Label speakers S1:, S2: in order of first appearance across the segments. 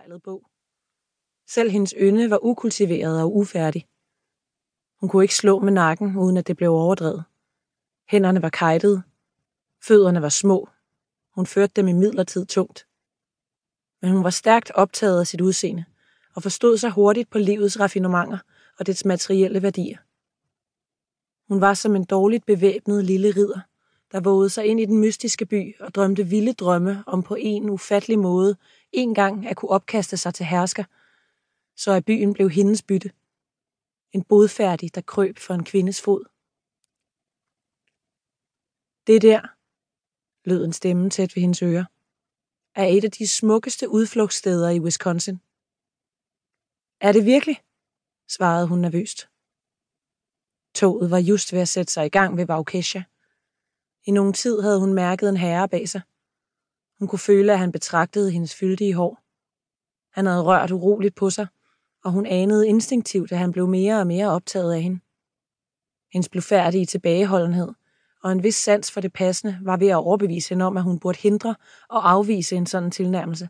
S1: forspejlet bog. Selv hendes ynde var ukultiveret og ufærdig. Hun kunne ikke slå med nakken, uden at det blev overdrevet. Hænderne var kajtede. Fødderne var små. Hun førte dem i midlertid tungt. Men hun var stærkt optaget af sit udseende, og forstod sig hurtigt på livets raffinementer og dets materielle værdier. Hun var som en dårligt bevæbnet lille ridder, der vågede sig ind i den mystiske by og drømte vilde drømme om på en ufattelig måde en gang at kunne opkaste sig til hersker, så at byen blev hendes bytte. En bodfærdig, der krøb for en kvindes fod. Det der, lød en stemme tæt ved hendes ører, er et af de smukkeste udflugtssteder i Wisconsin. Er det virkelig? svarede hun nervøst. Toget var just ved at sætte sig i gang ved Vaukesha. I nogen tid havde hun mærket en herre bag sig. Hun kunne føle, at han betragtede hendes fyldige hår. Han havde rørt uroligt på sig, og hun anede instinktivt, at han blev mere og mere optaget af hende. Hendes blufærdige tilbageholdenhed og en vis sans for det passende var ved at overbevise hende om, at hun burde hindre og afvise en sådan tilnærmelse.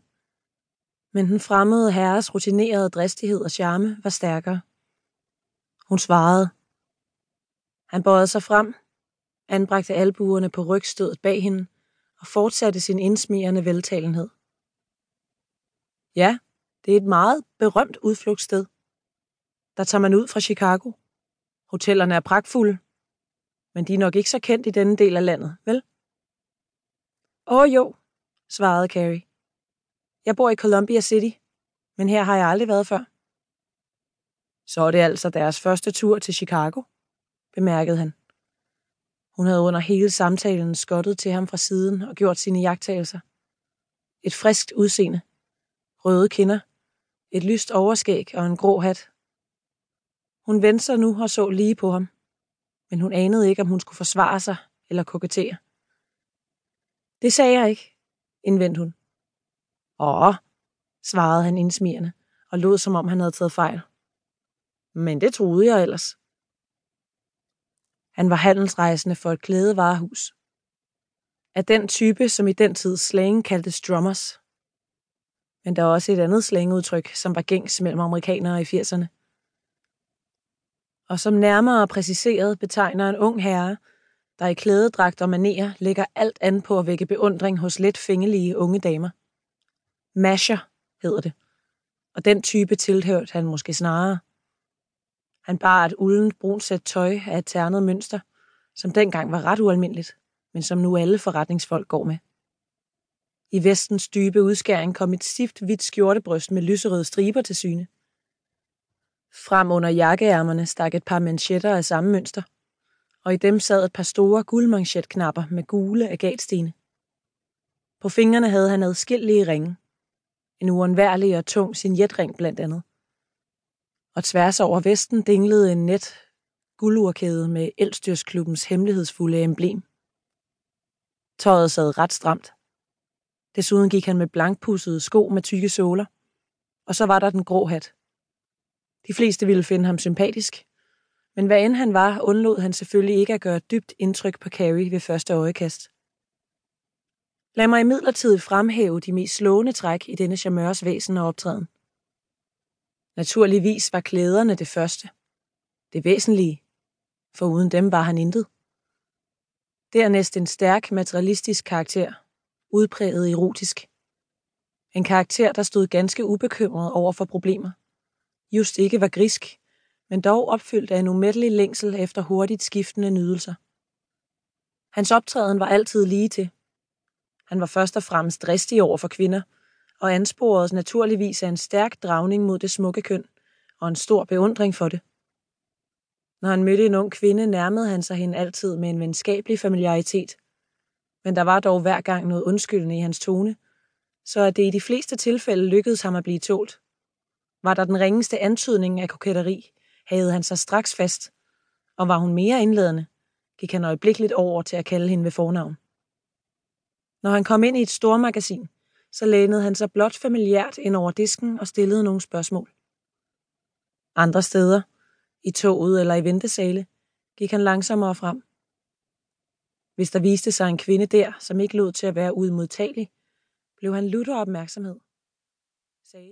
S1: Men den fremmede herres rutinerede dristighed og charme var stærkere. Hun svarede. Han bøjede sig frem, anbragte albuerne på rygstødet bag hende og fortsatte sin indsmirrende veltalenhed. Ja, det er et meget berømt udflugtssted. Der tager man ud fra Chicago. Hotellerne er pragtfulde, men de er nok ikke så kendt i denne del af landet, vel? Åh oh, jo, svarede Carrie. Jeg bor i Columbia City, men her har jeg aldrig været før. Så er det altså deres første tur til Chicago, bemærkede han. Hun havde under hele samtalen skottet til ham fra siden og gjort sine jagttagelser. Et friskt udseende. Røde kinder. Et lyst overskæg og en grå hat. Hun vendte sig nu og så lige på ham. Men hun anede ikke, om hun skulle forsvare sig eller kokettere. Det sagde jeg ikke, indvendte hun. Åh, svarede han indsmirende og lod som om han havde taget fejl. Men det troede jeg ellers. Han var handelsrejsende for et klædevarehus. Af den type, som i den tid slang kaldtes drummers. Men der er også et andet slangudtryk, som var gængs mellem amerikanere i 80'erne. Og som nærmere præciseret betegner en ung herre, der i klædedragt og manerer lægger alt an på at vække beundring hos let fingelige unge damer. Masher hedder det, og den type tilhørte han måske snarere. Han bar et uldent brunt sæt tøj af et ternet mønster, som dengang var ret ualmindeligt, men som nu alle forretningsfolk går med. I vestens dybe udskæring kom et stift hvidt skjortebryst med lyserøde striber til syne. Frem under jakkeærmerne stak et par manchetter af samme mønster, og i dem sad et par store guldmanchetknapper med gule agatstene. På fingrene havde han adskillige ringe. En uundværlig og tung signetring blandt andet og tværs over vesten dinglede en net guldurkæde med Elstyrsklubbens hemmelighedsfulde emblem. Tøjet sad ret stramt. Desuden gik han med blankpussede sko med tykke såler, og så var der den grå hat. De fleste ville finde ham sympatisk, men hvad end han var, undlod han selvfølgelig ikke at gøre dybt indtryk på Carrie ved første øjekast. Lad mig imidlertid fremhæve de mest slående træk i denne charmeurs væsen og optræden. Naturligvis var klæderne det første. Det væsentlige, for uden dem var han intet. Dernæst en stærk materialistisk karakter, udpræget erotisk. En karakter, der stod ganske ubekymret over for problemer. Just ikke var grisk, men dog opfyldt af en umættelig længsel efter hurtigt skiftende nydelser. Hans optræden var altid lige til. Han var først og fremmest dristig over for kvinder – og ansporedes naturligvis af en stærk dragning mod det smukke køn og en stor beundring for det. Når han mødte en ung kvinde, nærmede han sig hende altid med en venskabelig familiaritet, men der var dog hver gang noget undskyldende i hans tone, så at det i de fleste tilfælde lykkedes ham at blive tålt. Var der den ringeste antydning af koketteri, havde han sig straks fast, og var hun mere indledende, gik han øjeblikkeligt over til at kalde hende ved fornavn. Når han kom ind i et stormagasin, så lænede han sig blot familiært ind over disken og stillede nogle spørgsmål. Andre steder, i toget eller i ventesale, gik han langsommere frem. Hvis der viste sig en kvinde der, som ikke lod til at være udmodtagelig, blev han lutter opmærksomhed, sagde.